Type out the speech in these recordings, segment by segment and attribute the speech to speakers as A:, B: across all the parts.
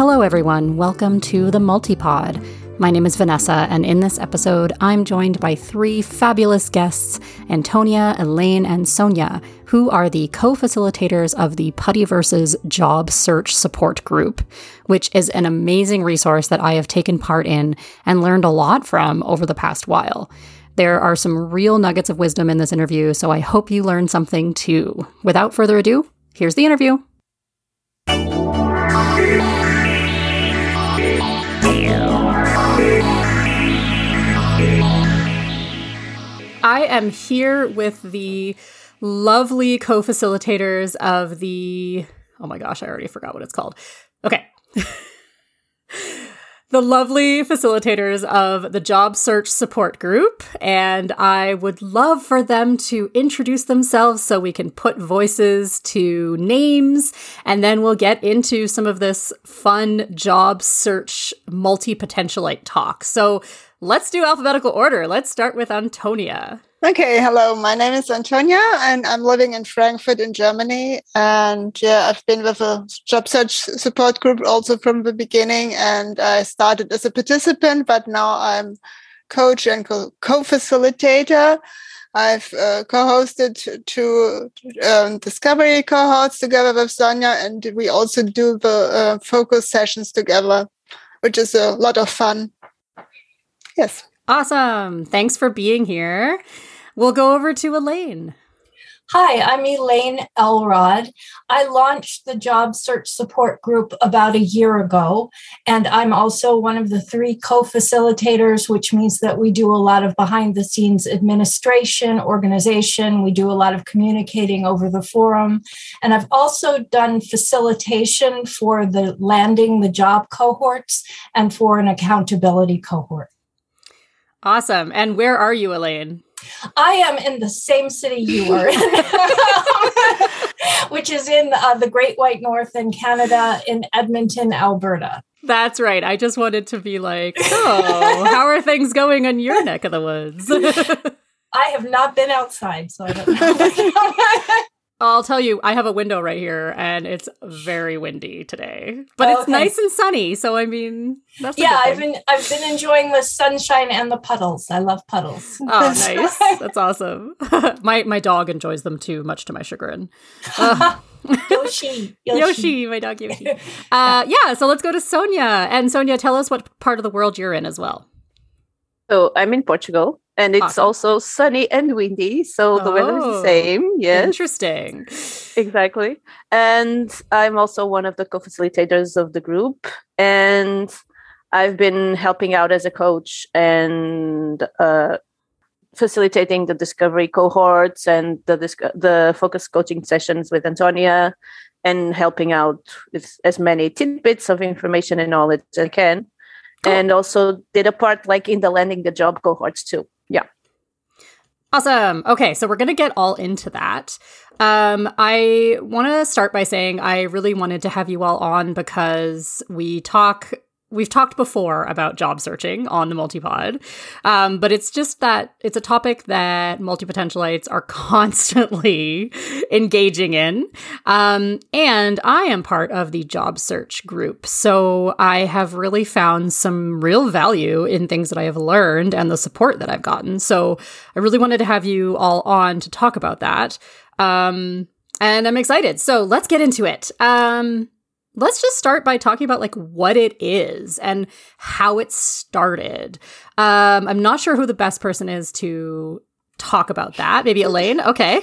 A: Hello, everyone. Welcome to the Multipod. My name is Vanessa, and in this episode, I'm joined by three fabulous guests Antonia, Elaine, and Sonia, who are the co facilitators of the Puttyverse's Job Search Support Group, which is an amazing resource that I have taken part in and learned a lot from over the past while. There are some real nuggets of wisdom in this interview, so I hope you learned something too. Without further ado, here's the interview. I am here with the lovely co facilitators of the. Oh my gosh, I already forgot what it's called. Okay. the lovely facilitators of the Job Search Support Group, and I would love for them to introduce themselves so we can put voices to names, and then we'll get into some of this fun job search multi potentialite talk. So let's do alphabetical order. Let's start with Antonia.
B: Okay, hello. My name is Antonia, and I'm living in Frankfurt in Germany. And yeah, I've been with a job search support group also from the beginning. And I started as a participant, but now I'm coach and co facilitator. I've uh, co-hosted two um, discovery cohorts together with Sonia, and we also do the uh, focus sessions together, which is a lot of fun. Yes.
A: Awesome. Thanks for being here. We'll go over to Elaine.
C: Hi, I'm Elaine Elrod. I launched the job search support group about a year ago, and I'm also one of the three co facilitators, which means that we do a lot of behind the scenes administration, organization. We do a lot of communicating over the forum. And I've also done facilitation for the landing the job cohorts and for an accountability cohort.
A: Awesome. And where are you, Elaine?
C: I am in the same city you are in, which is in uh, the Great White North in Canada, in Edmonton, Alberta.
A: That's right. I just wanted to be like, oh, how are things going in your neck of the woods?
C: I have not been outside, so I don't know.
A: I'll tell you, I have a window right here, and it's very windy today, but oh, it's okay. nice and sunny. So I mean,
C: yeah, I've been I've been enjoying the sunshine and the puddles. I love puddles.
A: Oh, nice! That's awesome. my my dog enjoys them too, much to my chagrin.
C: Uh, Yoshi,
A: Yoshi, Yoshi, my dog Yoshi. Uh, yeah, so let's go to Sonia, and Sonia, tell us what part of the world you're in as well.
D: So I'm in Portugal and it's awesome. also sunny and windy so the oh, weather is the oh, same yes.
A: interesting.
D: Exactly. And i'm also one of the co-facilitators of the group and i've been helping out as a coach and uh, facilitating the discovery cohorts and the disc- the focus coaching sessions with antonia and helping out with as many tidbits of information and knowledge as i can Cool. and also did a part like in the landing the job cohorts too yeah.
A: Awesome. Okay, so we're going to get all into that. Um, I want to start by saying I really wanted to have you all on because we talk we've talked before about job searching on the multipod um, but it's just that it's a topic that multipotentialites are constantly engaging in. Um, and i am part of the job search group. So i have really found some real value in things that i have learned and the support that i've gotten. So i really wanted to have you all on to talk about that. Um, and i'm excited. So let's get into it. Um, let's just start by talking about like what it is and how it started. Um, I'm not sure who the best person is to talk about that. Maybe Elaine. Okay.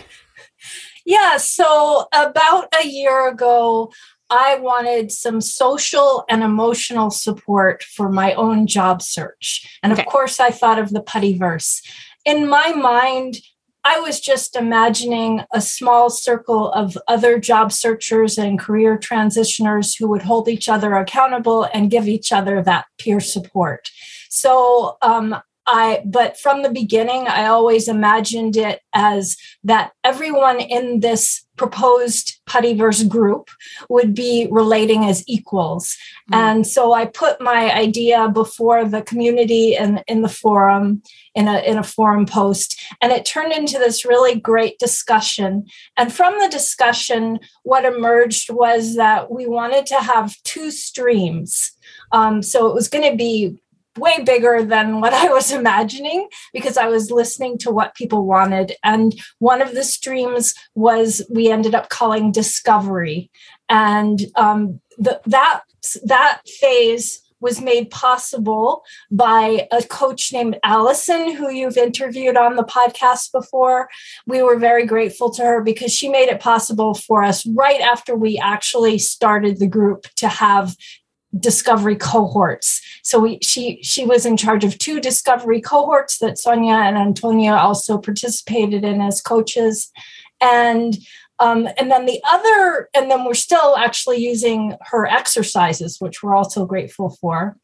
C: Yeah. So about a year ago, I wanted some social and emotional support for my own job search. And of course, I thought of the Puttyverse. In my mind, I was just imagining a small circle of other job searchers and career transitioners who would hold each other accountable and give each other that peer support. So um, I but from the beginning, I always imagined it as that everyone in this proposed Puttyverse group would be relating as equals. Mm-hmm. And so I put my idea before the community and in the forum in a in a forum post and it turned into this really great discussion. And from the discussion what emerged was that we wanted to have two streams. Um, so it was going to be way bigger than what I was imagining because I was listening to what people wanted. And one of the streams was we ended up calling Discovery. And um, the, that, that phase was made possible by a coach named Allison, who you've interviewed on the podcast before. We were very grateful to her because she made it possible for us right after we actually started the group to have discovery cohorts. So we, she she was in charge of two discovery cohorts that Sonia and Antonia also participated in as coaches, and um, and then the other, and then we're still actually using her exercises, which we're also grateful for.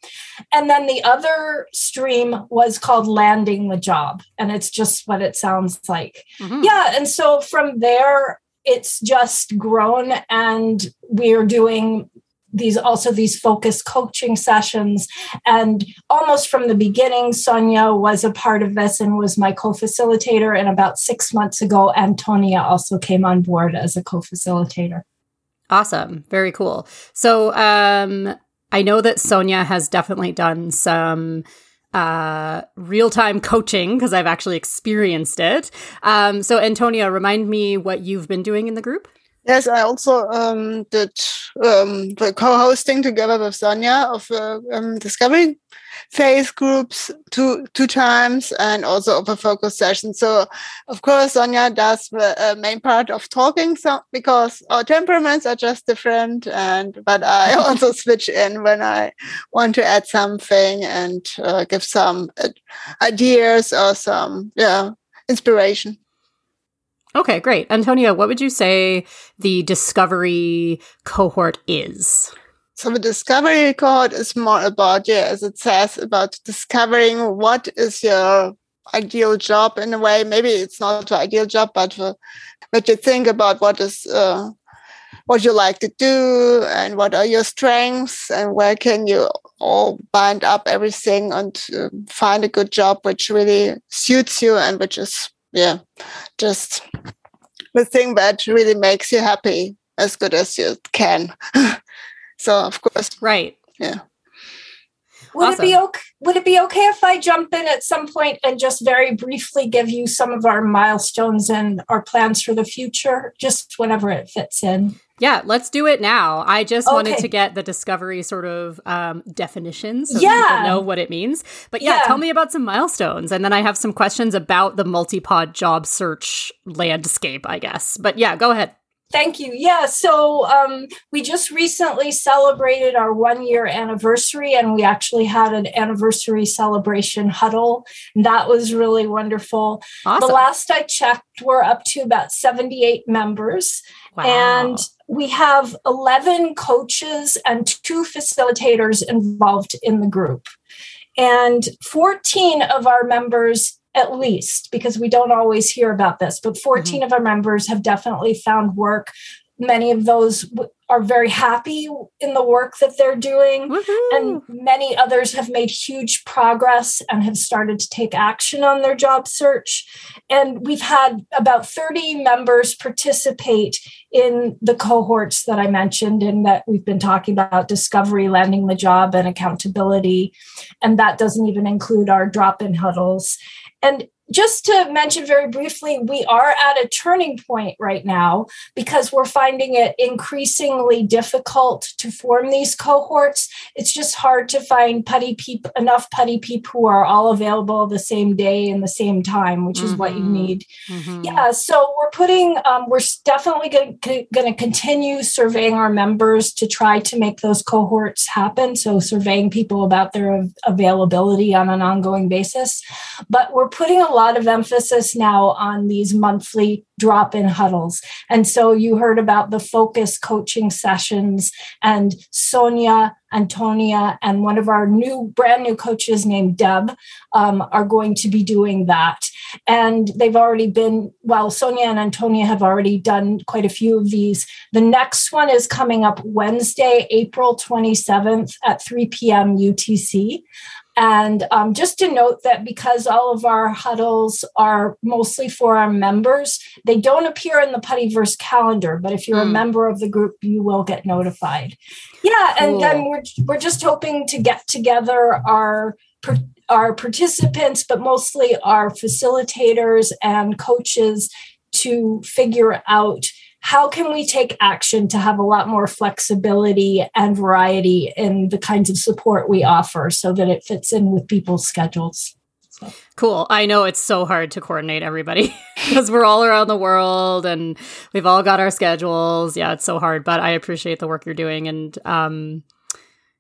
C: And then the other stream was called Landing the Job, and it's just what it sounds like. Mm-hmm. Yeah, and so from there, it's just grown, and we're doing these also these focus coaching sessions. And almost from the beginning sonia was a part of this and was my co-facilitator. And about six months ago antonia also came on board as a co-facilitator.
A: Awesome. Very cool. So um i know that sonia has definitely done some uh, real time coaching because I've actually experienced it. Um, so, Antonia, remind me what you've been doing in the group.
B: Yes, I also um, did um, the co-hosting together with Sonia of uh, um, discovery phase groups two two times, and also of a focus session. So, of course, Sonia does the uh, main part of talking, so because our temperaments are just different. And but I also switch in when I want to add something and uh, give some uh, ideas or some yeah inspiration.
A: Okay, great. Antonio, what would you say the discovery cohort is?
B: So the discovery cohort is more about, yeah, as it says, about discovering what is your ideal job in a way. Maybe it's not the ideal job, but for, but you think about what is uh, what you like to do and what are your strengths and where can you all bind up everything and uh, find a good job which really suits you and which is yeah, just the thing that really makes you happy as good as you can. so of course,
A: right,
B: yeah.
C: Would awesome. it be okay? Would it be okay if I jump in at some point and just very briefly give you some of our milestones and our plans for the future, just whenever it fits in?
A: Yeah, let's do it now. I just okay. wanted to get the discovery sort of um, definition so
C: yeah.
A: people know what it means. But yeah, yeah, tell me about some milestones. And then I have some questions about the multi-pod job search landscape, I guess. But yeah, go ahead.
C: Thank you. Yeah, so um, we just recently celebrated our one year anniversary, and we actually had an anniversary celebration huddle. And that was really wonderful. Awesome. The last I checked, we're up to about 78 members. Wow. And we have 11 coaches and two facilitators involved in the group. And 14 of our members at least because we don't always hear about this but 14 mm-hmm. of our members have definitely found work many of those are very happy in the work that they're doing Woo-hoo. and many others have made huge progress and have started to take action on their job search and we've had about 30 members participate in the cohorts that i mentioned and that we've been talking about discovery landing the job and accountability and that doesn't even include our drop-in huddles and just to mention very briefly, we are at a turning point right now because we're finding it increasingly difficult to form these cohorts. It's just hard to find putty peep enough putty peep who are all available the same day and the same time, which mm-hmm. is what you mm-hmm. need. Mm-hmm. Yeah, so we're putting, um, we're definitely going to continue surveying our members to try to make those cohorts happen. So surveying people about their availability on an ongoing basis, but we're putting a lot lot of emphasis now on these monthly drop in huddles. And so you heard about the focus coaching sessions, and Sonia, Antonia, and one of our new, brand new coaches named Deb um, are going to be doing that. And they've already been, well, Sonia and Antonia have already done quite a few of these. The next one is coming up Wednesday, April 27th at 3 p.m. UTC. And um, just to note that because all of our huddles are mostly for our members, they don't appear in the Puttyverse calendar. But if you're mm. a hmm. member of the group, you will get notified. Yeah, cool. and then we're we're just hoping to get together our our participants, but mostly our facilitators and coaches to figure out how can we take action to have a lot more flexibility and variety in the kinds of support we offer so that it fits in with people's schedules so.
A: Cool. I know it's so hard to coordinate everybody because we're all around the world and we've all got our schedules. Yeah, it's so hard, but I appreciate the work you're doing. And um,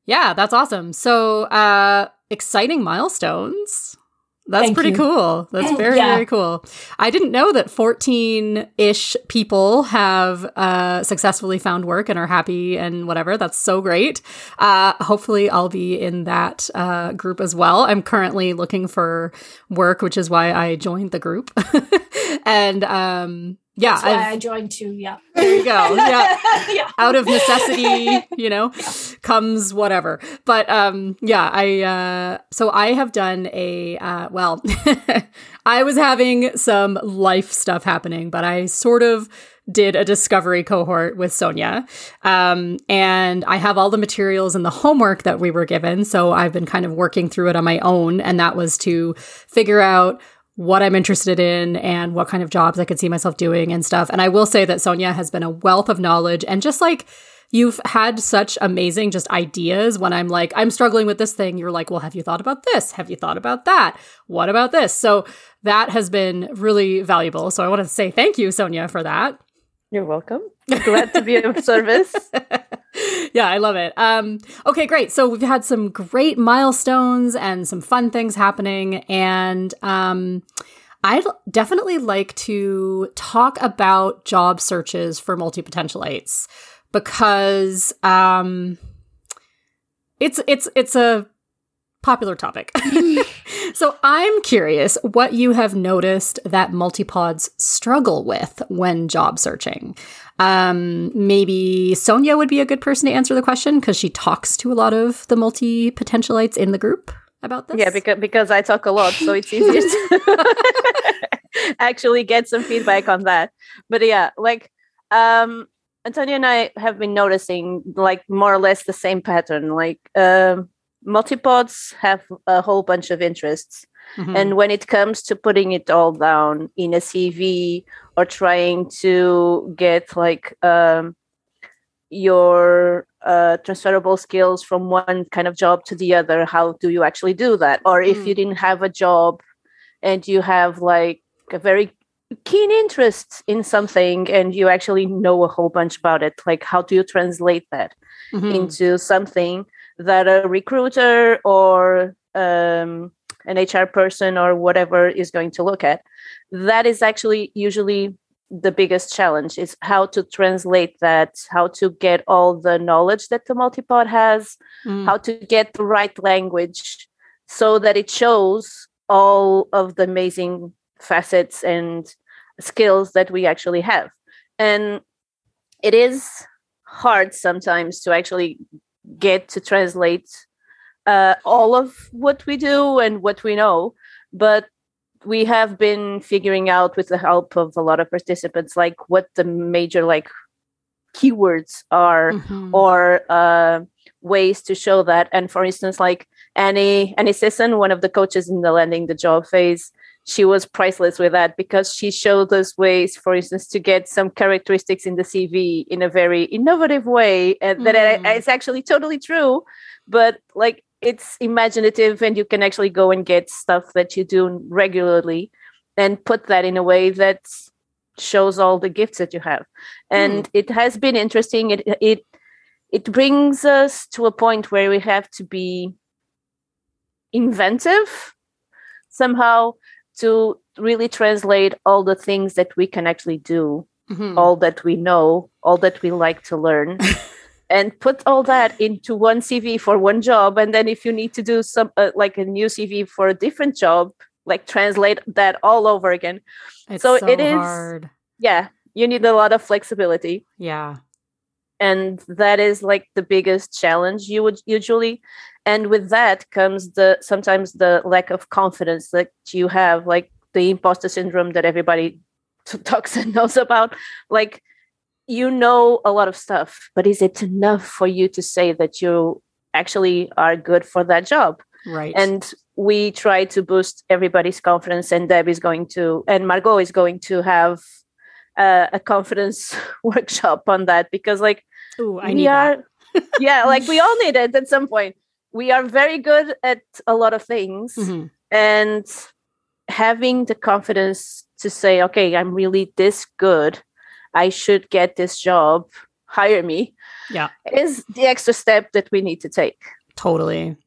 A: yeah, that's awesome. So, uh, exciting milestones. That's Thank pretty you. cool. That's very, yeah. very cool. I didn't know that 14 ish people have uh, successfully found work and are happy and whatever. That's so great. Uh, hopefully, I'll be in that uh, group as well. I'm currently looking for work, which is why I joined the group. and um, yeah,
C: That's why I've, i joined too. Yeah,
A: there you go. Yeah, yeah. out of necessity, you know, yeah. comes whatever. But um, yeah, I uh, so I have done a uh, well, I was having some life stuff happening, but I sort of did a discovery cohort with Sonia. Um, and I have all the materials and the homework that we were given. So I've been kind of working through it on my own. And that was to figure out what I'm interested in and what kind of jobs I could see myself doing and stuff. And I will say that Sonia has been a wealth of knowledge and just like you've had such amazing just ideas when I'm like, I'm struggling with this thing. You're like, well, have you thought about this? Have you thought about that? What about this? So that has been really valuable. So I want to say thank you, Sonia, for that.
D: You're welcome. Glad to be of service.
A: yeah, I love it. Um, okay, great. So we've had some great milestones and some fun things happening, and um, I'd definitely like to talk about job searches for multi potentialites because um, it's it's it's a popular topic. so I'm curious what you have noticed that multipods struggle with when job searching. Um, maybe Sonia would be a good person to answer the question because she talks to a lot of the multi potentialites in the group about this.
D: Yeah, because because I talk a lot, so it's easier to actually get some feedback on that. But yeah, like um Antonia and I have been noticing like more or less the same pattern. Like um multipods have a whole bunch of interests Mm-hmm. And when it comes to putting it all down in a CV or trying to get like um, your uh, transferable skills from one kind of job to the other, how do you actually do that? Or if mm. you didn't have a job and you have like a very keen interest in something and you actually know a whole bunch about it, like how do you translate that mm-hmm. into something that a recruiter or um, an HR person or whatever is going to look at. That is actually usually the biggest challenge is how to translate that, how to get all the knowledge that the multipod has, mm. how to get the right language so that it shows all of the amazing facets and skills that we actually have. And it is hard sometimes to actually get to translate uh, all of what we do and what we know, but we have been figuring out with the help of a lot of participants like what the major like keywords are mm-hmm. or uh, ways to show that and for instance like annie annie sisson one of the coaches in the landing the job phase she was priceless with that because she showed us ways for instance to get some characteristics in the cv in a very innovative way and mm. that is actually totally true but like it's imaginative and you can actually go and get stuff that you do regularly and put that in a way that shows all the gifts that you have and mm. it has been interesting it it it brings us to a point where we have to be inventive somehow to really translate all the things that we can actually do,
A: Mhm.
D: all that we know, all that we like to learn. and put all that into one CV for one job. And then if you need to do some uh, like a new CV for a different job like translate that all over again.
A: It's
D: so
A: so
D: it is-
A: hard.
D: yeah you need a lot of flexibility.
A: Yeah.
D: and that is like the biggest challenge you would usually. And with that comes the sometimes the lack of confidence that you have like the imposter syndrome that everybody talks and knows about. Like you know a lot of stuff but is it enough for you to say that you actually are good for that job
A: Right.
D: and we try to boost everybody's confidence and deb is going to and margot is going to have uh, a confidence workshop on that because like
A: Ooh, I
D: we
A: need that.
D: are yeah like we all need it at some point we are very good at a lot of things
A: Mhm.
D: and having the confidence to say okay i'm really this good i should get this job hire me
A: Yeah.
D: is the extra step that we need to take
A: Totally.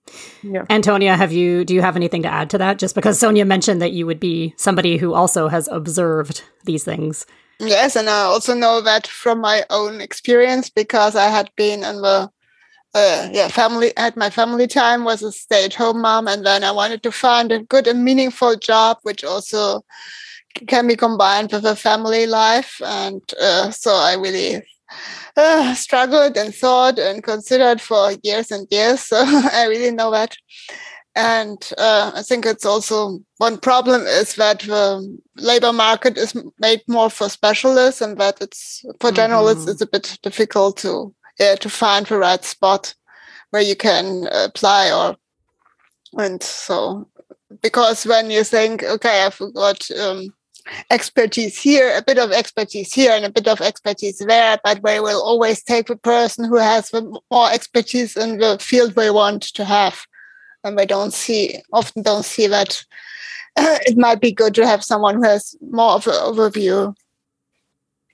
D: yeah
A: Antonia, have you do you have anything to add to that? Just because Sonia mentioned that you would be somebody who also has observed these things.
B: Yes, and I also know that from my own experience because I had been in the uh, yeah family had my family time was a stay at home mom, and then I wanted to find a good and meaningful job which also c- can be combined with a family life, and uh, so I really. Uh, struggled and thought and considered for years and years, so I really know that. And uh, I think it's also one problem is that the labor market is made more for specialists, and that it's for generalists
A: Mhm.
B: it's a bit difficult to yeah, to find the right spot where you can apply or and so because when you think okay I've got um, expertise here, a bit of expertise here, and a bit of expertise there, but we will always take the person who has the more expertise in the field we want to have. And we don't see often don't see that it might be good to have someone who has more of an overview.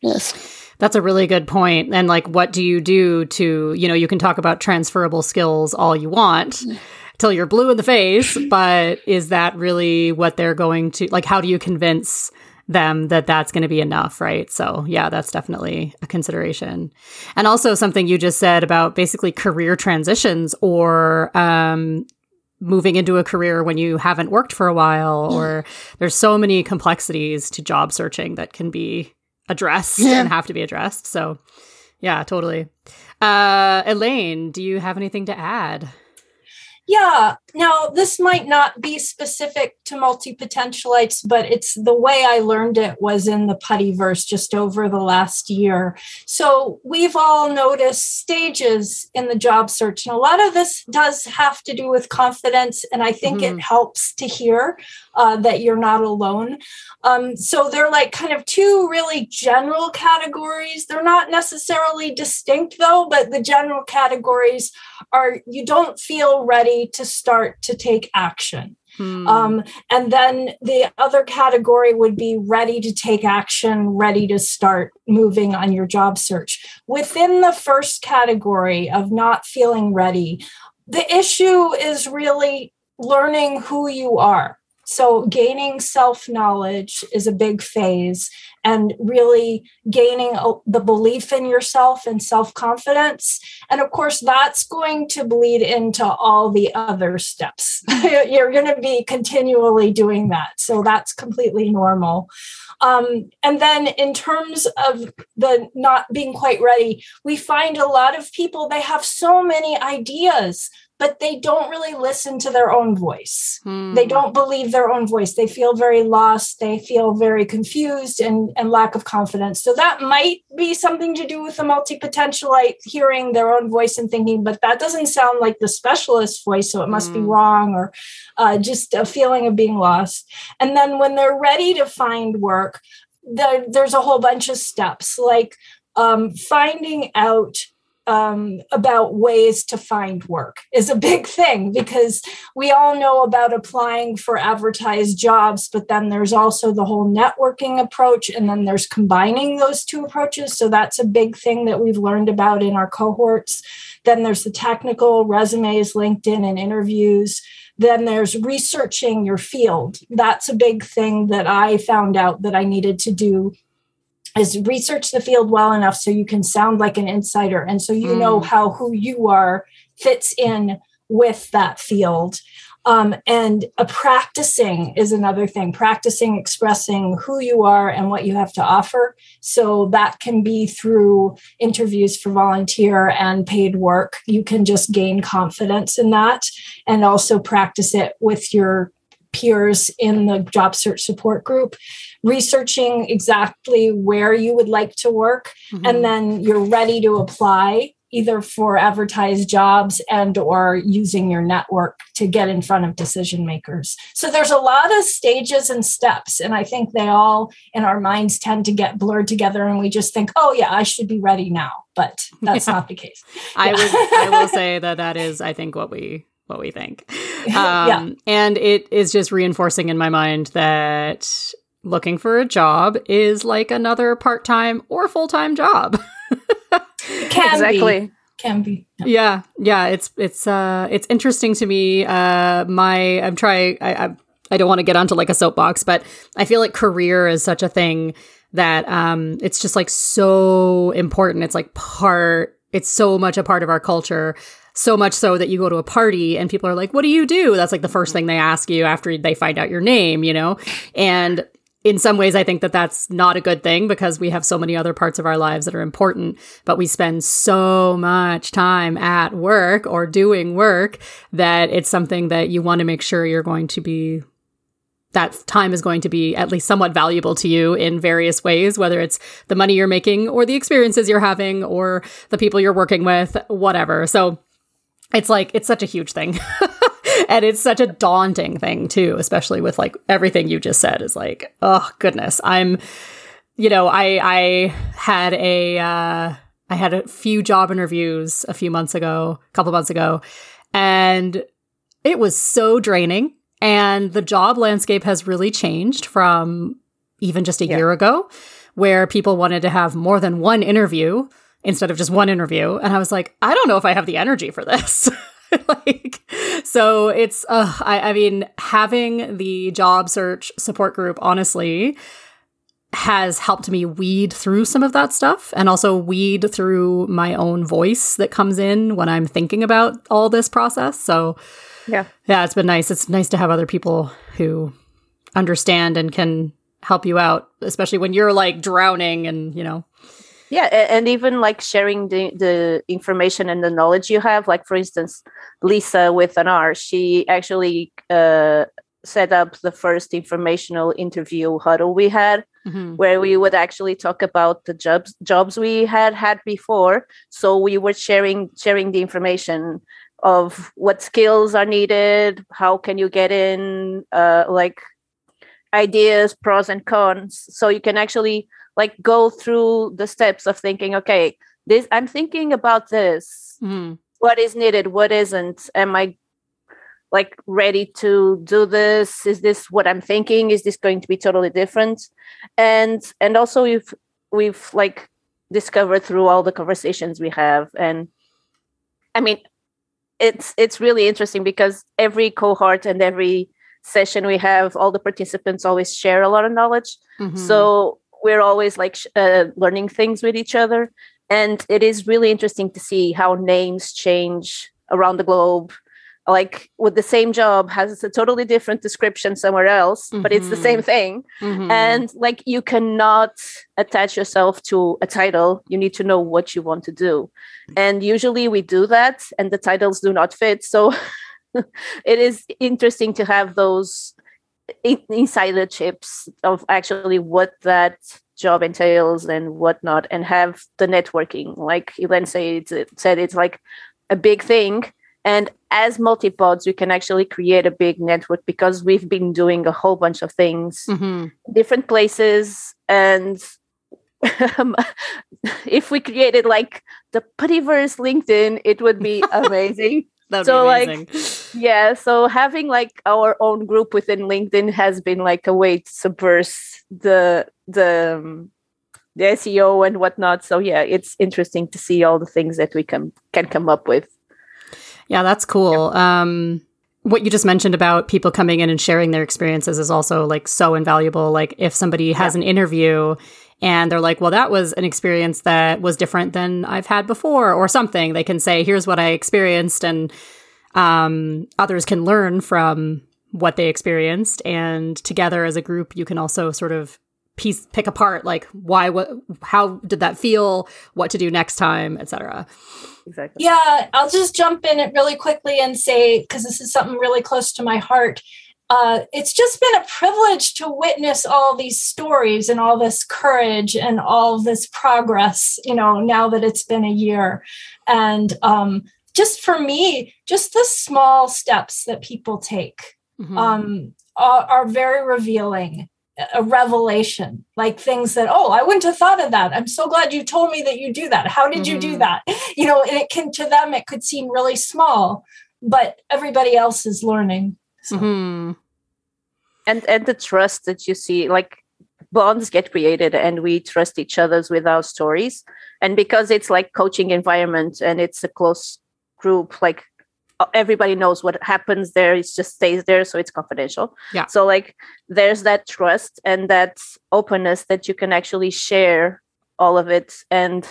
B: Yes.
A: That's a really good point. And like what do you do to, you know, you can talk about transferable skills all you want mm. till you're blue in the face, but is that really what they're going to like how do you convince them that that's going to be enough, right? So, yeah, that's definitely a consideration. And also something you just said about basically career transitions or um moving into a career when you haven't worked for a while or there's so many complexities to job searching that can be addressed
B: Yeah.
A: and have to be addressed. So, yeah, totally. Uh Elaine, do you have anything to add?
C: Yeah. Now, this might not be specific to multi potentialites, but it's the way I learned it was in the Puttyverse just over the last year. So we've all noticed stages in the job search, and a lot of this does have to do with confidence. And I think
A: Mhm.
C: it helps to hear uh, that you're not alone. Um, so they're like kind of two really general categories. They're not necessarily distinct, though, but the general categories are you don't feel ready to start to take action.
A: Hmm.
C: Um, and then the other category would be ready to take action, ready to start moving on your job search. Within the first category of not feeling ready, the issue is really learning who you are. So, gaining self knowledge is a big phase, and really gaining the belief in yourself and self confidence. And of course, that's going to bleed into all the other steps. You're going to be continually doing that. So, that's completely normal. Um, and then, in terms of the not being quite ready, we find a lot of people, they have so many ideas, but they don't really listen to their own voice.
A: Hmm.
C: they don't believe their own voice. They feel very lost. They feel very confused and, and lack of confidence. So that might be something to do with the multi-potentialite hearing their own voice and thinking but that doesn't sound like the specialist voice so it must be
A: Mm.
C: wrong or uh, just a feeling of being lost. And then when they're ready to find work there, there's a whole bunch of steps like um, finding out um, about ways to find work is a big thing because we all know about applying for advertised jobs, but then there's also the whole networking approach, and then there's combining those two approaches. So that's a big thing that we've learned about in our cohorts. Then there's the technical resumes, LinkedIn, and interviews. Then there's researching your field. That's a big thing that I found out that I needed to do is research the field well enough so you can sound like an insider and so you mm. know how who you are fits in with that field. Um, and a practicing is another thing. Practicing expressing who you are and what you have to offer. So that can be through interviews for volunteer and paid work. You can just gain confidence in that and also practice it with your peers in the job search support group researching exactly where you would like to work mm-hmm. and then you're ready to apply either for advertised jobs and or using your network to get in front of decision makers so there's a lot of stages and steps and i think they all in our minds tend to get blurred together and we just think oh yeah i should be ready now but that's yeah. not the case
A: i yeah. would i will say that that is i think what we what we think. Um, yeah. And it is just reinforcing in my mind that looking for a job is like another part time or full time job.
C: Can exactly. Be. Can be.
A: Yeah. yeah, It's it's uh it's interesting to me. Uh, my I'm trying. I, I I don't want to get onto like a soapbox, but I feel like career is such a thing that um it's just like so important. It's like part. It's so much a part of our culture so much so that you go to a party and people are like, What do you do? That's like the first thing they ask you after they find out your name, you know? And in some ways, I think that that's not a good thing because we have so many other parts of our lives that are important, but we spend so much time at work or doing work that it's something that you want to make sure you're going to be that time is going to be at least somewhat valuable to you in various ways, whether it's the money you're making or the experiences you're having or the people you're working with, whatever. So it's like it's such a huge thing and it's such a daunting thing too especially with like everything you just said is like oh goodness i'm you know i i had a uh i had a few job interviews a few months ago a couple months ago and it was so draining and the job landscape has really changed from even just a yeah. year ago where people wanted to have more than one interview instead of just one interview. And I was like, I don't know if I have the energy for this. like, so it's, uh, I, I mean, having the job search support group, honestly, has helped me weed through some of that stuff and also weed through my own voice that comes in when I'm thinking about all this process. So,
D: yeah.
A: Yeah, it's been nice. It's nice to have other people who understand and can help you out, especially when you're like drowning and, you know,
D: yeah and even like sharing the, the information and the knowledge you have like for instance lisa with an r she actually uh, set up the first informational interview huddle we had mm-hmm. where we would actually talk about the jobs jobs we had had before so we were sharing sharing the information of what skills are needed how can you get in uh, like ideas pros and cons so you can actually like go through the steps of thinking okay this i'm thinking about this. Mm. what is needed? What isn't? Am i like ready to do this? Is this what i'm thinking? Is this going to be totally different? And and also we've we've like discovered through all the conversations we have. And i mean it's it's really interesting because every cohort and every session we have all the participants always share a lot of knowledge. Mm-hmm. so we're always like uh, learning things with each other and it is really interesting to see how names change around the globe like with the same job has a totally different description somewhere else mm-hmm. but it's the same mm-hmm. thing mm-hmm. and like you cannot attach yourself to a title you need to know what you want to do and usually we do that and the titles do not fit so it is interesting to have those insider chips of actually what that job entails and whatnot and have the networking like Elaine said, said it's like a big thing and as multipods we can actually create a big network because we've been doing a whole bunch of things mm-hmm. different places and um, if we created like the Puttyverse LinkedIn, it would be amazing. So
A: be amazing.
D: like yeah, so having like our own group within LinkedIn has been like a way to subvert the the um, the SEO and whatnot. So yeah, it's interesting to see all the things that we can can come up with.
A: Yeah, that's cool. Um, what you just mentioned about people coming in and sharing their experiences is also like so invaluable. Like if somebody has an interview and they're like, well, that was an experience that was different than I've had before or something, they can say, here's what I experienced. And um, others can learn from what they experienced. And together as a group, you can also sort of piece pick apart like why what how did that feel what to do next time etc
D: Exactly.
C: Yeah, I'll just jump in it really quickly and say, because this is something really close to my heart. Uh, it's just been a privilege to witness all these stories and all this courage and all this progress, you know, now that it's been a year. And um, just for me, just the small steps that people take
A: Mhm.
C: um, are, are very revealing a revelation like things that oh i wouldn't have thought of that i'm so glad you told me that you do that how did you do
A: Mhm.
C: that you know and it can to them it could seem really small but everybody else is learning so
A: Mhm.
D: and and the trust that you see like bonds get created and we trust each other's with our stories and because it's like coaching environment and it's a close group like uh, everybody knows what happens there it just stays there so it's confidential
A: Yeah.
D: so like there's that trust and that openness that you can actually share all of it and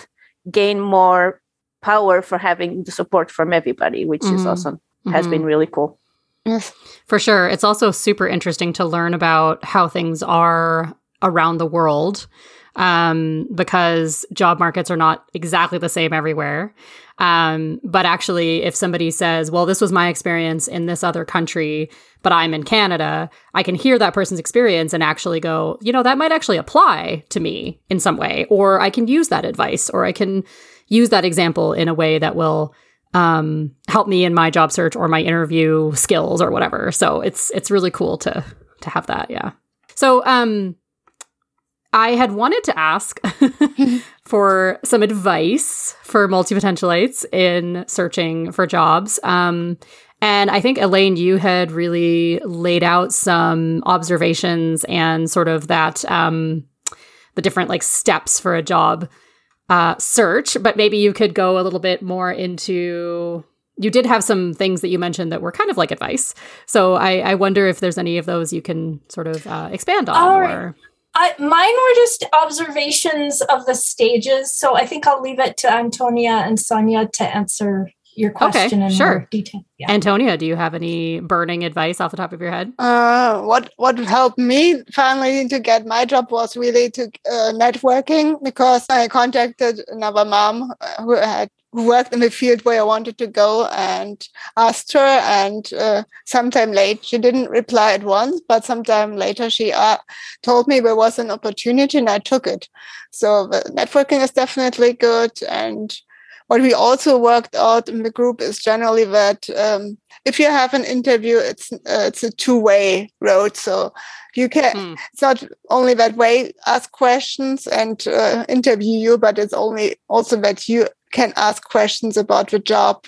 D: gain more power for having the support from everybody which is
A: Mhm.
D: awesome has
A: Mhm.
D: been really cool
B: Yes.
A: For sure. It's also super interesting to learn about how things are around the world um, because job markets are not exactly the same everywhere. Um, but actually, if somebody says, well, this was my experience in this other country, but I'm in Canada, I can hear that person's experience and actually go, you know, that might actually apply to me in some way, or I can use that advice, or I can use that example in a way that will um, help me in my job search or my interview skills or whatever. So it's it's really cool to to have that. Yeah. So um, I had wanted to ask for some advice for multi potentialites in searching for jobs. Um, and I think Elaine, you had really laid out some observations and sort of that um, the different like steps for a job uh, search, but maybe you could go a little bit more into. You did have some things that you mentioned that were kind of like advice, so I, I wonder if there's any of those you can sort of uh, expand on.
C: All right.
A: or
C: I, mine were just observations of the stages so i think i'll leave it to antonia and sonia to answer your question in
A: sure.
C: more detail yeah
A: Antonia, do you have any burning advice off the top of your head?
B: Uh, what what helped me finally to get my job was really to uh, networking because I contacted another mom uh, who had who worked in the field where I wanted to go and asked her. And uh, sometime late, she didn't reply at once, but sometime later she uh, told me there was an opportunity, and I took it. So networking is definitely good and. What we also worked out in the group is generally that um, if you have an interview, it's uh, it's a two way road. So you can
A: Hmm.
B: it's not only that way ask questions and uh, interview you, but it's only also that you can ask questions about the job.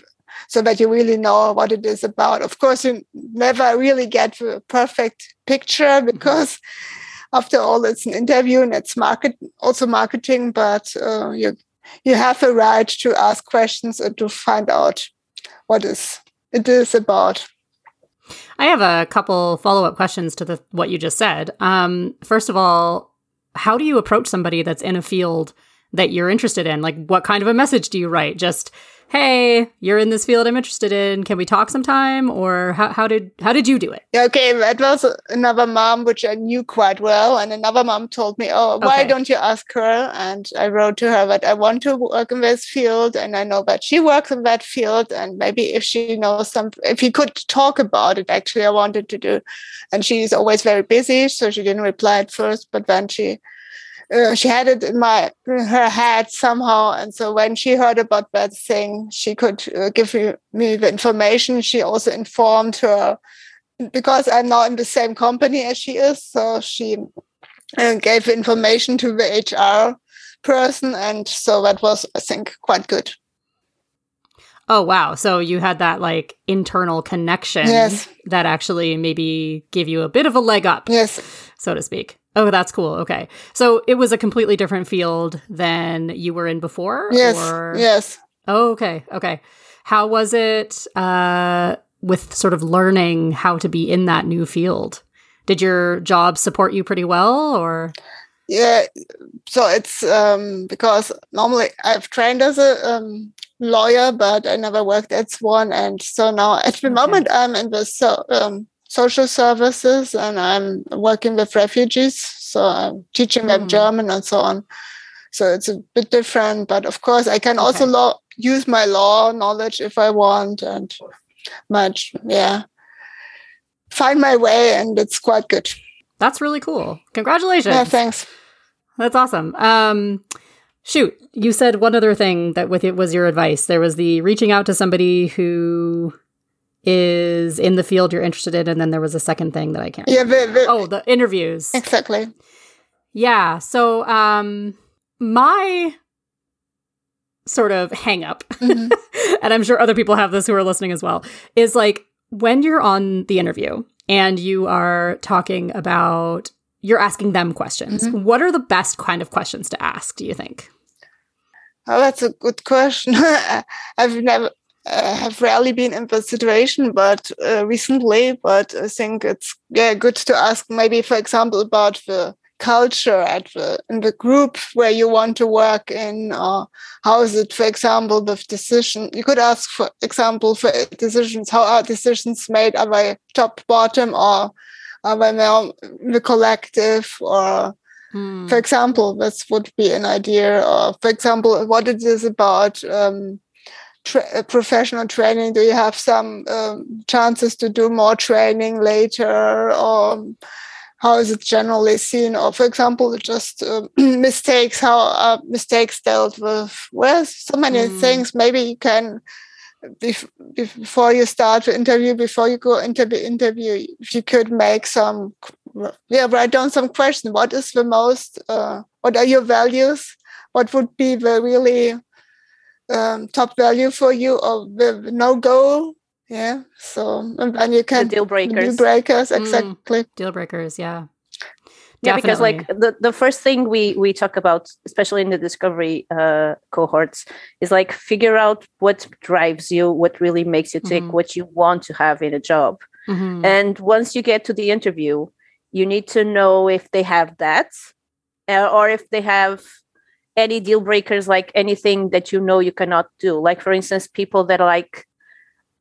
B: So that you really know what it is about. Of course, you never really get the perfect picture because, after all, it's an interview and it's market also marketing. But uh, you you have a right to ask questions and to find out what is it is about.
A: I have a couple follow up questions to the what you just said. Um, first of all, how do you approach somebody that's in a field that you're interested in? Like, what kind of a message do you write? Just, hey, you're in this field I'm interested in. Can we talk sometime? Or how, how did how did you do it?
B: Okay, that was another mom which I knew quite well, and another mom told me, "Oh, why
A: Okay.
B: don't you ask her?" And I wrote to her that I want to work in this field, and I know that she works in that field, and maybe if she knows some, if we could talk about it, actually, I wanted to do. And she's always very busy, so she didn't reply at first, but then she. Uh, she had it in my her head somehow, and so when she heard about that thing, she could uh, give me, me the information. She also informed her because I'm now in the same company as she is. So she uh, gave information to the HR person, and so that was, I think, quite good.
A: Oh wow! So you had that like internal connection
B: Yes.
A: that actually maybe gave you a bit of a leg up,
B: Yes,
A: so to speak. Oh, that's cool. Okay, so it was a completely different field than you were in before.
B: yes,
A: or-
B: yes.
A: Oh, okay. Okay. How was it uh, with sort of learning how to be in that new field? Did your job support you pretty well or?
B: Yeah, so it's um, because normally I've trained as a um, lawyer, but I never worked as one, and so now at the
A: Okay.
B: moment I'm in the so, um, social services and I'm working with refugees, so I'm teaching them
A: Mhm.
B: German and so on. So it's a bit different, but of course I can also law, use my law knowledge if I want, and much yeah, find my way, and it's quite good.
A: That's really cool. Congratulations.
B: Yeah, thanks.
A: That's awesome. Um, shoot, you said one other thing that with it was your advice. There was the reaching out to somebody who is in the field you're interested in, and then there was a second thing that I can't.
B: Yeah, the, the,
A: Oh, the interviews.
B: exactly.
A: Yeah. So, um, my sort of hang up,
B: Mhm.
A: and I'm sure other people have this who are listening as well, is like when you're on the interview and you are talking about, you're asking them questions. What are the best kind of questions to ask, do you think?
B: Oh, that's a good question. I've never, uh, have rarely been in situation, but uh, recently. But I think it's yeah good to ask maybe, for example, about the culture at the in the group where you want to work in, or how is it, for example, with decision. You could ask, for example, for decisions. How are decisions made? Are they top bottom or are they more the collective or
A: Hmm.
B: for example, this would be an idea. Or for example, what it is about um, tra- uh, professional training. Do you have some um, chances to do more training later, or how is it generally seen? Or for example, just um mistakes. How are mistakes dealt with? Well, so many
A: Mm.
B: things. Maybe you can. bef- bef- Before you start the interview, before you go into the interview, if you could make some yeah write down some question what is the most uh, what are your values what would be the really um, top value for you or the no goal. yeah so and then you
D: The
B: can
D: deal breakers.
B: deal breakers
A: Mm.
B: exactly
A: Deal breakers, yeah.
D: yeah because like the, the first thing we we talk about especially in the discovery uh cohorts is like figure out what drives you what really makes you tick
A: Mhm.
D: what you want to have in a job
A: Mhm.
D: and once you get to the interview you need to know if they have that uh, or if they have any deal breakers like anything that you know you cannot do like for instance people that like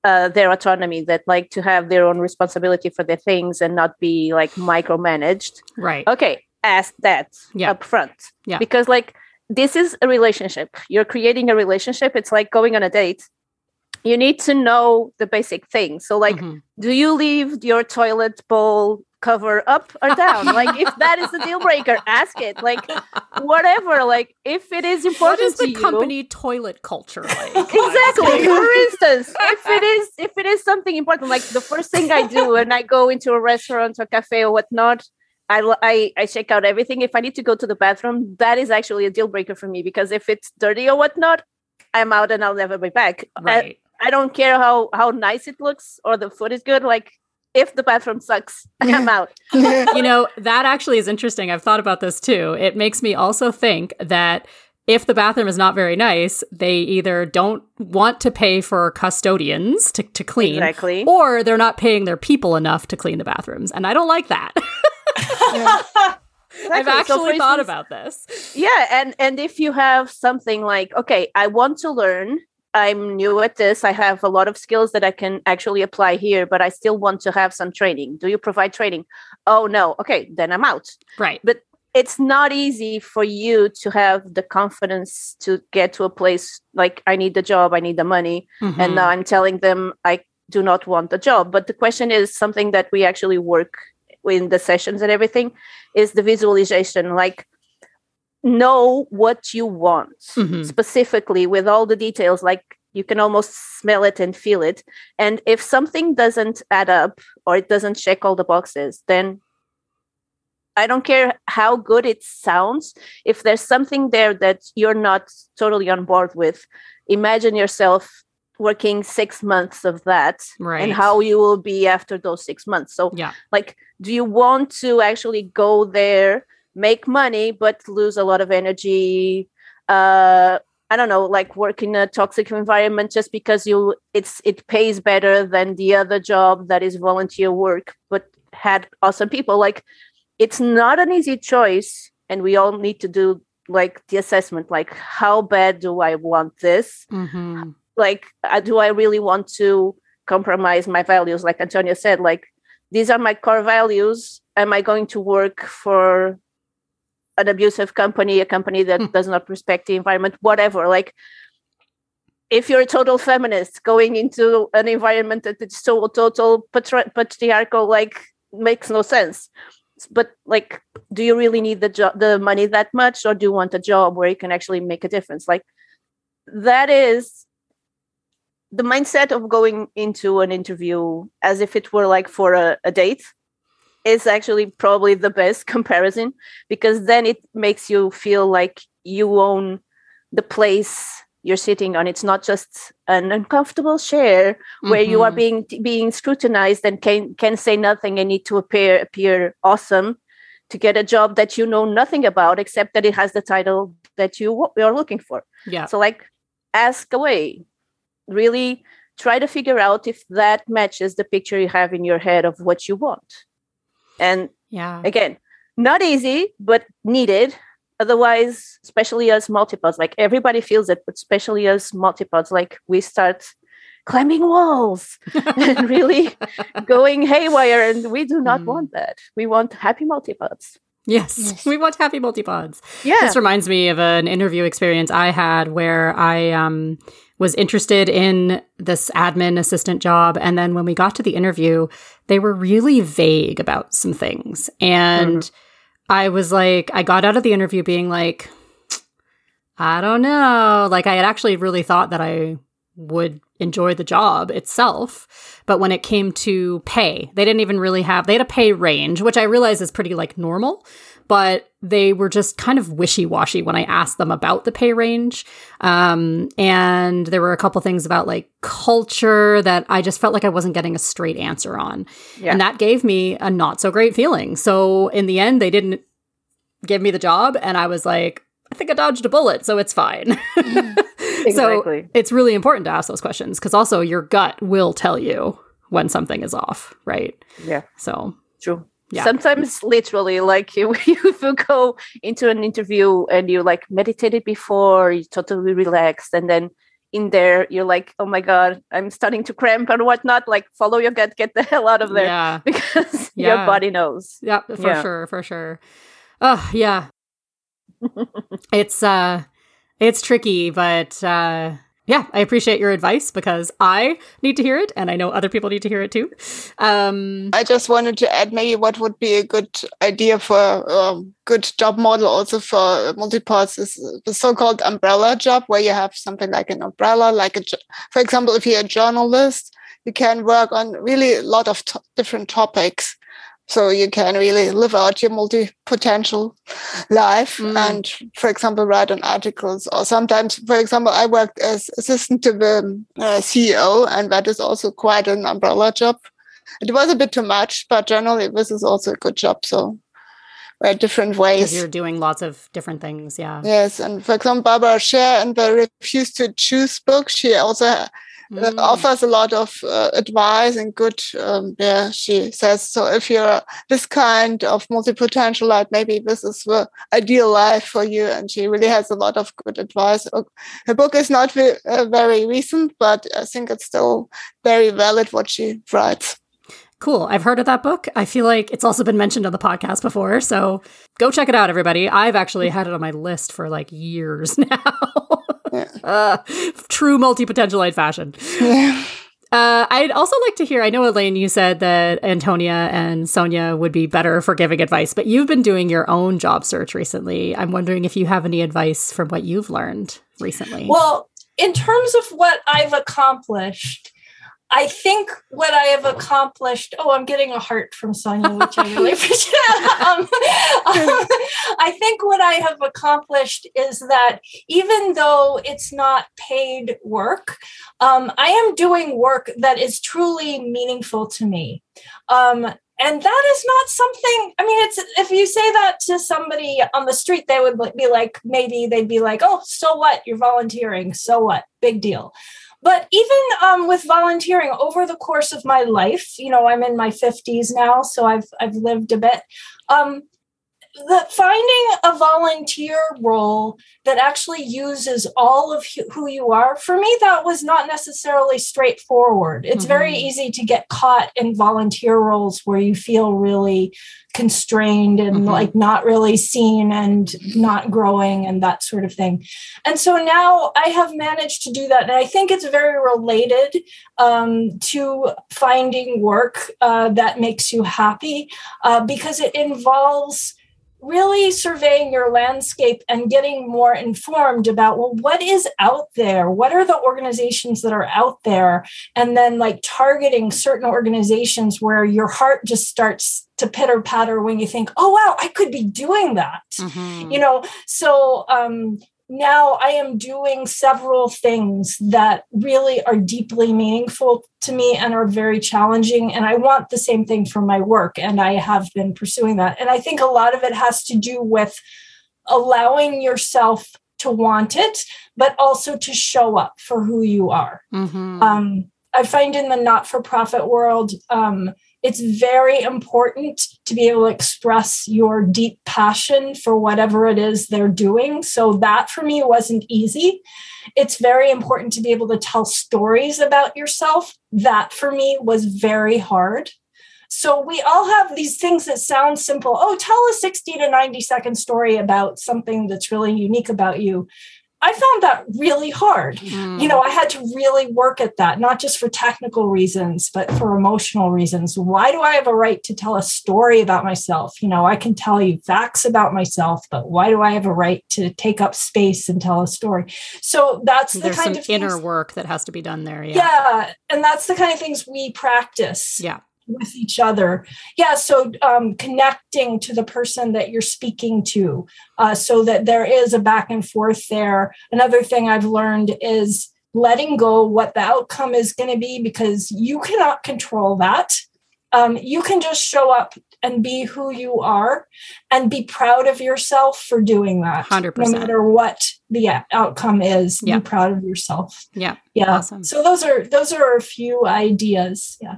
D: uh, their autonomy that like to have their own responsibility for their things and not be like micromanaged
A: right.
D: okay ask that
A: Yeah.
D: up front
A: Yeah.
D: because like this is a relationship you're creating a relationship it's like going on a date you need to know the basic things so like
A: Mhm.
D: do you leave your toilet bowl cover up or down. Like if that is a deal breaker ask it. Like whatever. Like if it is
A: what
D: important
A: is the
D: to you
A: company toilet culture like?
D: exactly. For instance if it is if it is something important like the first thing i do when i go into a restaurant or cafe or whatnot I, I, I check out everything. If i need to go to the bathroom that is actually a deal breaker for me because if it's dirty or whatnot i'm out and i'll never be back. I,
A: right.
D: I don't care how how nice it looks or the food is good. Like if the bathroom sucks i'm out
A: you know, that actually is interesting. I've thought about this too. It makes me also think that if the bathroom is not very nice, they either don't want to pay for custodians to, to clean,
D: exactly
A: or they're not paying their people enough to clean the bathrooms. And I don't like that.
B: yeah.
A: I've
D: Exactly. So,
A: actually thought about this.
D: yeah and and if you have something like okay i want to learn i'm new at this. I have a lot of skills that i can actually apply here but i still want to have some training. Do you provide training? Oh no. Okay then i'm out.
A: Right.
D: But it's not easy for you to have the confidence to get to a place like i need the job i need the money and
A: Mhm.
D: now i'm telling them i do not want the job. But the question is something that we actually work in the sessions and everything is the visualization. Like know what you want
A: Mhm.
D: specifically with all the details like you can almost smell it and feel it and if something doesn't add up or it doesn't check all the boxes then I don't care how good it sounds. If there's something there that you're not totally on board with, imagine yourself working six months of that
A: Right.
D: and how you will be after those six months. So,
A: Yeah.
D: like, do you want to actually go there, make money, but lose a lot of energy? Uh, I don't know, like work in a toxic environment just because you it's it pays better than the other job that is volunteer work, but had awesome people. Like, it's not an easy choice, and we all need to do like the assessment. Like, how bad do I want this?
A: hmm
D: like uh, do i really want to compromise my values like antonia said like these are my core values am i going to work for an abusive company a company that
A: Hmm.
D: does not respect the environment whatever like if you're a total feminist going into an environment that is so total patri- patriarchal like makes no sense. But like do you really need the job the money that much or do you want a job where you can actually make a difference? Like that is the mindset of going into an interview as if it were like for a, a date is actually probably the best comparison because then it makes you feel like you own the place you're sitting on it's not just an uncomfortable chair where you are
A: Mhm.
D: being being scrutinized and can can say nothing and need to appear appear awesome to get a job that you know nothing about except that it has the title that you you're looking for
A: Yeah.
D: so like ask away really try to figure out if that matches the picture you have in your head of what you want and
A: Yeah.
D: again not easy but needed otherwise especially as multipods like everybody feels it but especially as multipods like we start climbing walls and really going haywire and we do not
A: Mhm.
D: want that we want happy multipods
A: Yes,
B: Yes.
A: we want happy multipods.
D: yeah
A: This reminds me of an interview experience I had where I um, was interested in this admin assistant job. And then when we got to the interview, they were really vague about some things. And mm-hmm. I was like, I got out of the interview being like, I don't know. Like, I had actually really thought that I would enjoy the job itself. But when it came to pay, they didn't even really have, they had a pay range, which I realize is pretty like normal, but they were just kind of wishy washy when I asked them about the pay range. Um, and there were a couple things about like culture that I just felt like I wasn't getting a straight answer on.
D: Yeah.
A: And that gave me a not so great feeling. So in the end, they didn't give me the job. And I was like, I think I dodged a bullet, so it's fine. So it's really important to ask those questions because also your gut will tell you when something is off, right?
D: yeah
A: So
D: True.
A: Yeah.
D: Sometimes literally, like you, you will go into an interview and you like meditated before, you totally relaxed, and then in there you're like, oh my god, I'm starting to cramp and whatnot. Like follow your gut, get the hell out of there
A: yeah,
D: because
A: Yeah.
D: your body knows.
A: yeah, for
D: Yeah.
A: sure, for sure. Oh yeah, it's uh, it's tricky, but uh, yeah, I appreciate your advice because I need to hear it, and I know other people need to hear it too. Um,
B: I just wanted to add maybe what would be a good idea for um, good job model also for multipods is the so-called umbrella job where you have something like an umbrella, like a, for example, if you're a journalist, you can work on really a lot of to- different topics. So you can really live out your multi-potential life
A: Mm.
B: and, for example, write on articles. Or sometimes, for example, I worked as assistant to the uh, CEO, and that is also quite an umbrella job it was a bit too much, but generally this is also a good job. So are different ways.
A: you're doing lots of different things. Yeah.
B: Yes, and for example, Barbara Sher in the Refuse to Choose book, she also uh,
A: Mm.
B: offers a lot of uh, advice and good. Um, yeah, she says so. If you're this kind of multi-potentialite, maybe this is the ideal life for you. And she really has a lot of good advice. Her book is not uh, very recent, but I think it's still very valid what she writes.
A: Cool. I've heard of that book. I feel like it's also been mentioned on the podcast before. So go check it out, everybody. I've actually had it on my list for like years now. Uh, true multi potentialite fashion.
B: Yeah.
A: Uh, I'd also like to hear. I know, Elaine, you said that Antonia and Sonia would be better for giving advice, but you've been doing your own job search recently. I'm wondering if you have any advice from what you've learned recently.
C: Well, in terms of what I've accomplished, I think what I have accomplished. Oh, I'm getting a heart from Sonia, which I really appreciate. um, um, I think what I have accomplished is that even though it's not paid work, um, I am doing work that is truly meaningful to me. Um, and that is not something i mean it's if you say that to somebody on the street they would be like maybe they'd be like oh so what you're volunteering so what big deal but even um, with volunteering over the course of my life you know i'm in my 50s now so i've i've lived a bit um, the finding a volunteer role that actually uses all of who you are for me that was not necessarily straightforward it's mm-hmm. very easy to get caught in volunteer roles where you feel really constrained and mm-hmm. like not really seen and not growing and that sort of thing and so now i have managed to do that and i think it's very related um, to finding work uh, that makes you happy uh, because it involves really surveying your landscape and getting more informed about well what is out there? What are the organizations that are out there? And then like targeting certain organizations where your heart just starts to pitter patter when you think oh wow i could be doing that. Mm-hmm. you know so um now I am doing several things that really are deeply meaningful to me and are very challenging. And I want the same thing for my work. And I have been pursuing that. And I think a lot of it has to do with allowing yourself to want it, but also to show up for who you are. Mm-hmm. Um, I find in the not for profit world, um, it's very important to be able to express your deep passion for whatever it is they're doing. So, that for me wasn't easy. It's very important to be able to tell stories about yourself. That for me was very hard. So, we all have these things that sound simple. Oh, tell a 60 to 90 second story about something that's really unique about you. I found that really hard. Mm. You know, I had to really work at that, not just for technical reasons, but for emotional reasons. Why do I have a right to tell a story about myself? You know, I can tell you facts about myself, but why do I have a right to take up space and tell a story? So that's the
A: There's
C: kind
A: of inner things, work that has to be done there.
C: Yeah. Yeah. And that's the kind of things we practice.
A: Yeah
C: with each other. Yeah so um, connecting to the person that you're speaking to uh, so that there is a back and forth there. Another thing i've learned is letting go what the outcome is going to be because you cannot control that. Um, you can just show up and be who you are and be proud of yourself for doing that.
A: 100%
C: no matter what the outcome is
A: yeah.
C: be proud of yourself.
A: Yeah.
C: Yeah.
A: Awesome.
C: so those are those are a few ideas. Yeah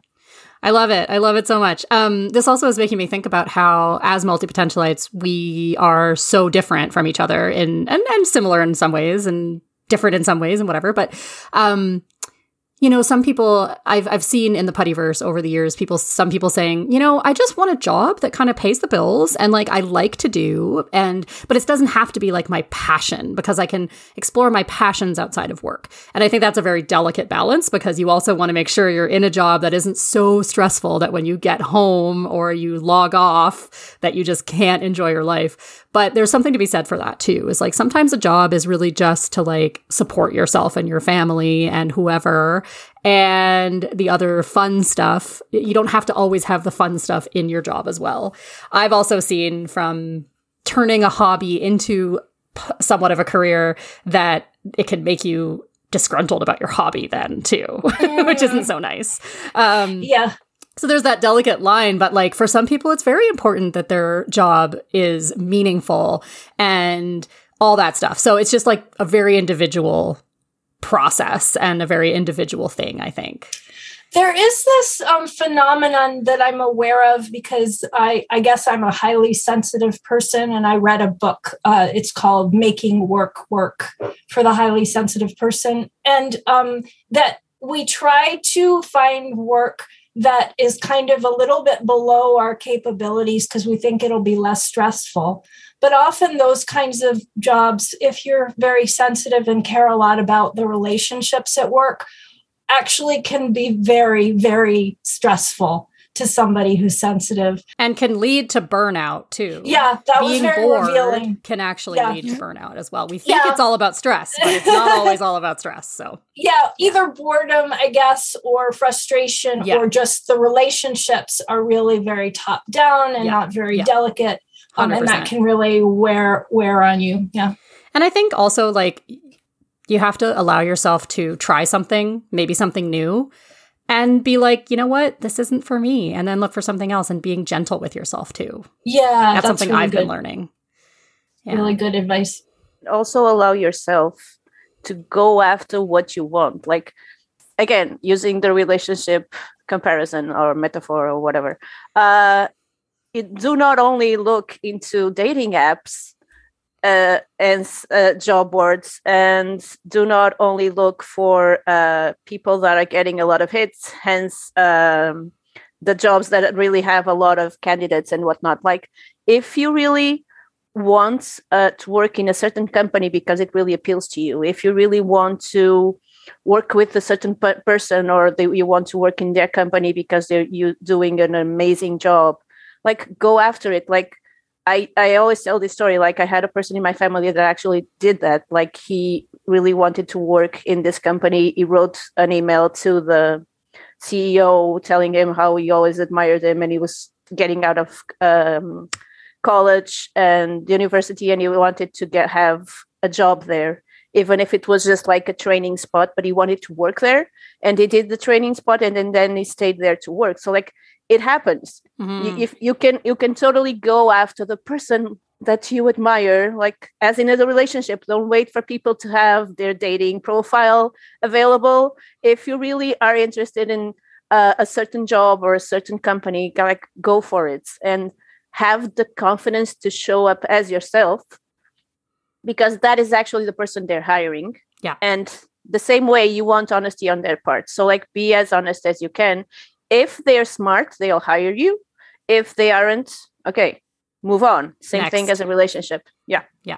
A: I love it. I love it so much. Um, this also is making me think about how, as multi potentialites, we are so different from each other in and, and similar in some ways and different in some ways and whatever. But um, you know, some people I've I've seen in the puttyverse over the years, people some people saying, you know, I just want a job that kind of pays the bills and like I like to do and but it doesn't have to be like my passion because I can explore my passions outside of work. And I think that's a very delicate balance because you also want to make sure you're in a job that isn't so stressful that when you get home or you log off that you just can't enjoy your life. But there's something to be said for that too. Is like sometimes a job is really just to like support yourself and your family and whoever and the other fun stuff. You don't have to always have the fun stuff in your job as well. I've also seen from turning a hobby into somewhat of a career that it can make you disgruntled about your hobby then too, which isn't so nice.
C: Um, yeah.
A: So there's that delicate line, but like for some people, it's very important that their job is meaningful and all that stuff. So it's just like a very individual process and a very individual thing, I think.
C: There is this um, phenomenon that I'm aware of because I, I, guess I'm a highly sensitive person, and I read a book. Uh, it's called "Making Work Work" for the highly sensitive person, and um, that we try to find work that is kind of a little bit below our capabilities because we think it'll be less stressful. But often, those kinds of jobs, if you're very sensitive and care a lot about the relationships at work, actually can be very, very stressful to somebody who's sensitive
A: and can lead to burnout too.
C: Yeah, that
A: Being
C: was very
A: bored
C: revealing.
A: can actually
C: Yeah.
A: lead to burnout as well. We think
C: Yeah.
A: it's all about stress, but it's not always all about stress. So
C: Yeah, either boredom, I guess, or frustration,
A: Yeah.
C: or just the relationships are really very top down and not very delicate. Um, and that can really wear wear on you. Yeah.
A: And I think also like you have to allow yourself to try something, maybe something new, and be like, you know what, this isn't for me, and then look for something else and being gentle with yourself too.
C: Yeah.
A: That's, something
C: really
A: I've
C: good,
A: been learning. Yeah.
C: Really good advice.
D: also allow yourself to go after what you want like again using the relationship comparison or metaphor or whatever uh it, do not only look into dating apps uh, and uh, job boards and do not only look for uh, people that are getting a lot of hits hence um, the jobs that really have a lot of candidates and whatnot. Like if you really want uh, to work in a certain company because it really appeals to you if you really want to work with a certain pe- person or you want to work in their company because they're you doing an amazing job like go after it. Like I, I always tell this story like i had a person in my family that actually did that. Like he really wanted to work in this company. He wrote an email to the ceo telling him how he always admired him and he was getting out of um, college and university and he wanted to get have a job there even if it was just like a training spot but he wanted to work there and he did the training spot and then, then he stayed there to work. So like it happens.
A: Mhm.
D: Y- if you can you can totally go after the person that you admire like as in a relationship don't wait for people to have their dating profile available. If you really are interested in uh, a certain job or a certain company go- like go for it and have the confidence to show up as yourself because that is actually the person they're hiring.
A: Yeah.
D: and the same way you want honesty on their part. So like be as honest as you can if they're smart they'll hire you if they aren't okay move on same thing as a relationship Yeah.
A: yeah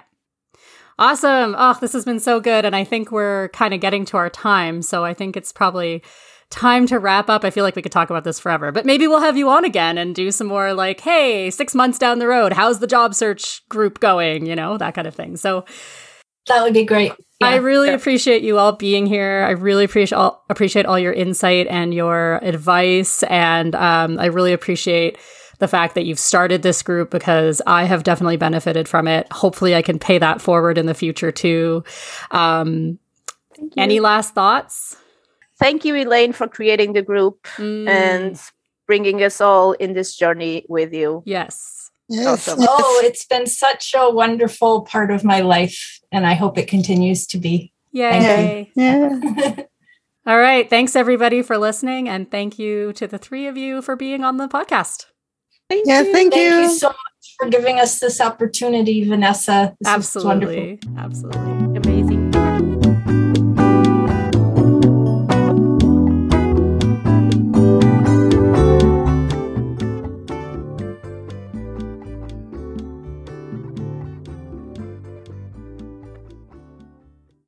A: Awesome. Oh, this has been so good. And I think we're kind of getting to our time. So I think it's probably time to wrap up. I feel like we could talk about this forever, but maybe we'll have you on again and do some more like, hey, six months down the road, how's the job search group going? You know, that kind of thing. So
C: That would be great.
A: I really
D: Yeah.
A: appreciate you all being here. I really appreciate all, appreciate all your insight and your advice. And um, I really appreciate the fact that you've started this group because I have definitely benefited from it. Hopefully, I can pay that forward in the future too. Um, any last thoughts?
D: thank you elaine for creating the group
A: Mm,
D: and bringing us all in this journey with you
A: yes.
B: Yes.
D: Awesome.
B: yes.
C: Oh, it's been such a wonderful part of my life, and I hope it continues to be.
A: Yay.
B: Yeah.
A: All right. Thanks everybody for listening. And thank you to the three of you for being on the podcast.
D: thank
B: Yeah,
D: you
B: thank
C: Thank
B: you.
C: you so much for giving us this opportunity, Vanessa. This was wonderful.
A: Absolutely. Absolutely.
D: amazing